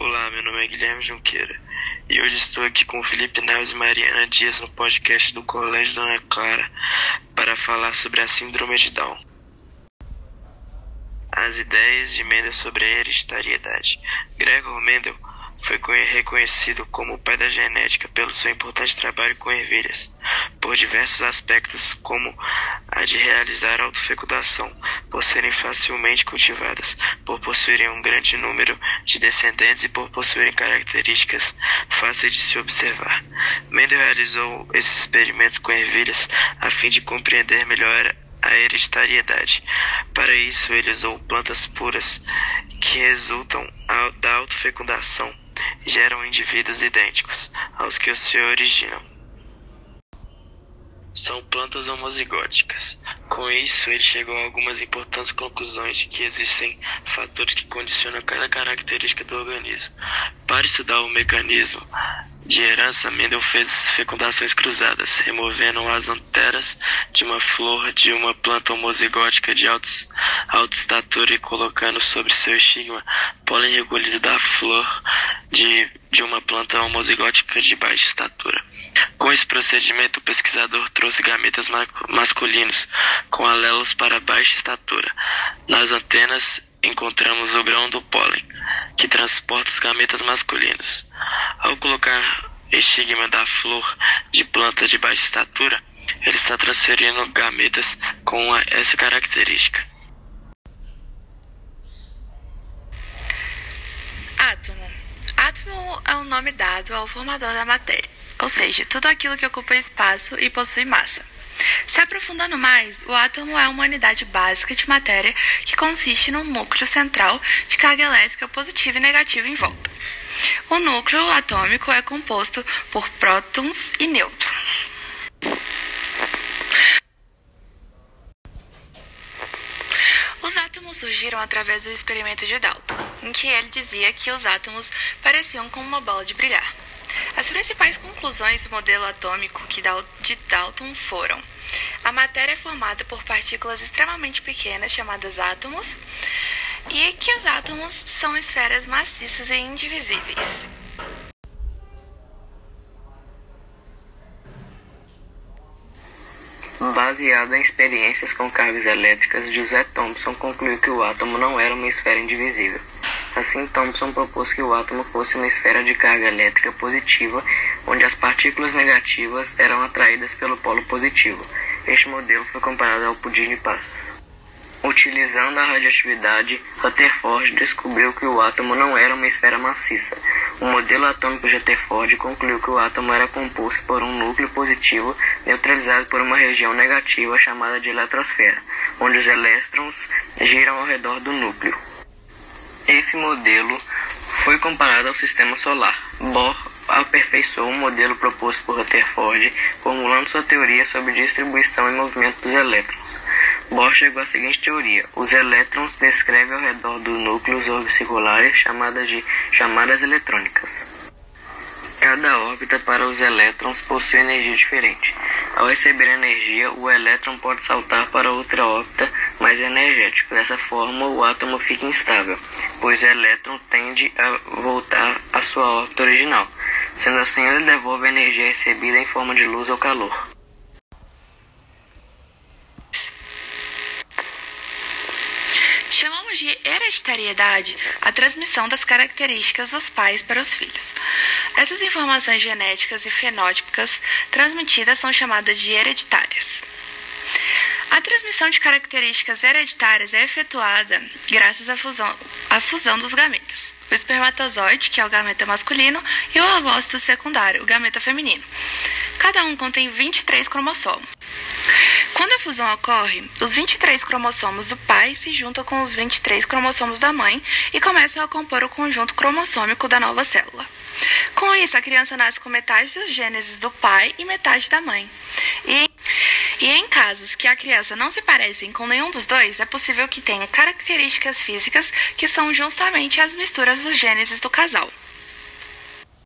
Olá, meu nome é Guilherme Junqueira e hoje estou aqui com Felipe Neves e Mariana Dias no podcast do Colégio Dona Clara para falar sobre a Síndrome de Down. As ideias de Mendel sobre a hereditariedade. Gregor Mendel foi reconhecido como o pai da genética pelo seu importante trabalho com ervilhas, por diversos aspectos, como a de realizar autofecundação, por serem facilmente cultivadas, por possuírem um grande número de descendentes e por possuírem características fáceis de se observar. Mendel realizou esse experimento com ervilhas a fim de compreender melhor a hereditariedade. Para isso, ele usou plantas puras que resultam da autofecundação geram indivíduos idênticos aos que se originam. São plantas homozigóticas. Com isso, ele chegou a algumas importantes conclusões de que existem fatores que condicionam cada característica do organismo. Para estudar o mecanismo de herança, Mendel fez fecundações cruzadas, removendo as anteras de uma flor de uma planta homozigótica de alta estatura e colocando sobre seu estigma pólen recolhido da flor de, de uma planta homozigótica de baixa estatura. Com esse procedimento, o pesquisador trouxe gametas ma masculinos com alelos para baixa estatura. Nas antenas, encontramos o grão do pólen, que transporta os gametas masculinos. Ao colocar estigma da flor de planta de baixa estatura, ele está transferindo gametas com essa característica. Átomo. Átomo é o nome dado ao formador da matéria, ou seja, tudo aquilo que ocupa espaço e possui massa. Se aprofundando mais, o átomo é uma unidade básica de matéria que consiste num núcleo central de carga elétrica positiva e negativa em volta. O núcleo atômico é composto por prótons e nêutrons. Os átomos surgiram através do experimento de Dalton, em que ele dizia que os átomos pareciam como uma bola de brilhar. As principais conclusões do modelo atômico de Dalton foram: a matéria é formada por partículas extremamente pequenas chamadas átomos, e que os átomos são esferas maciças e indivisíveis. Baseado em experiências com cargas elétricas, José Thomson concluiu que o átomo não era uma esfera indivisível. Assim, Thomson propôs que o átomo fosse uma esfera de carga elétrica positiva, onde as partículas negativas eram atraídas pelo polo positivo. Este modelo foi comparado ao pudim de passas. Utilizando a radioatividade, Rutherford descobriu que o átomo não era uma esfera maciça. O modelo atômico de Rutherford concluiu que o átomo era composto por um núcleo positivo neutralizado por uma região negativa chamada de eletrosfera, onde os elétrons giram ao redor do núcleo. Esse modelo foi comparado ao sistema solar. Bohr aperfeiçoou o modelo proposto por Rutherford, formulando sua teoria sobre distribuição e movimento dos elétrons. Bohr chegou à seguinte teoria: os elétrons descrevem ao redor do núcleo orbes circulares chamadas de chamadas eletrônicas. Cada órbita para os elétrons possui energia diferente. Ao receber energia, o elétron pode saltar para outra órbita mais energética. Dessa forma, o átomo fica instável, pois o elétron tende a voltar à sua órbita original. Sendo assim, ele devolve a energia recebida em forma de luz ou calor. De hereditariedade a transmissão das características dos pais para os filhos. Essas informações genéticas e fenótipicas transmitidas são chamadas de hereditárias. A transmissão de características hereditárias é efetuada graças à fusão, à fusão dos gametas. O espermatozoide, que é o gameta masculino, e o ovócito secundário, o gameta feminino. Cada um contém 23 cromossomos. Quando a fusão ocorre, os 23 cromossomos do pai se juntam com os 23 cromossomos da mãe e começam a compor o conjunto cromossômico da nova célula. Com isso, a criança nasce com metade dos gênesis do pai e metade da mãe. E, e em casos que a criança não se parecem com nenhum dos dois, é possível que tenha características físicas que são justamente as misturas dos gênesis do casal.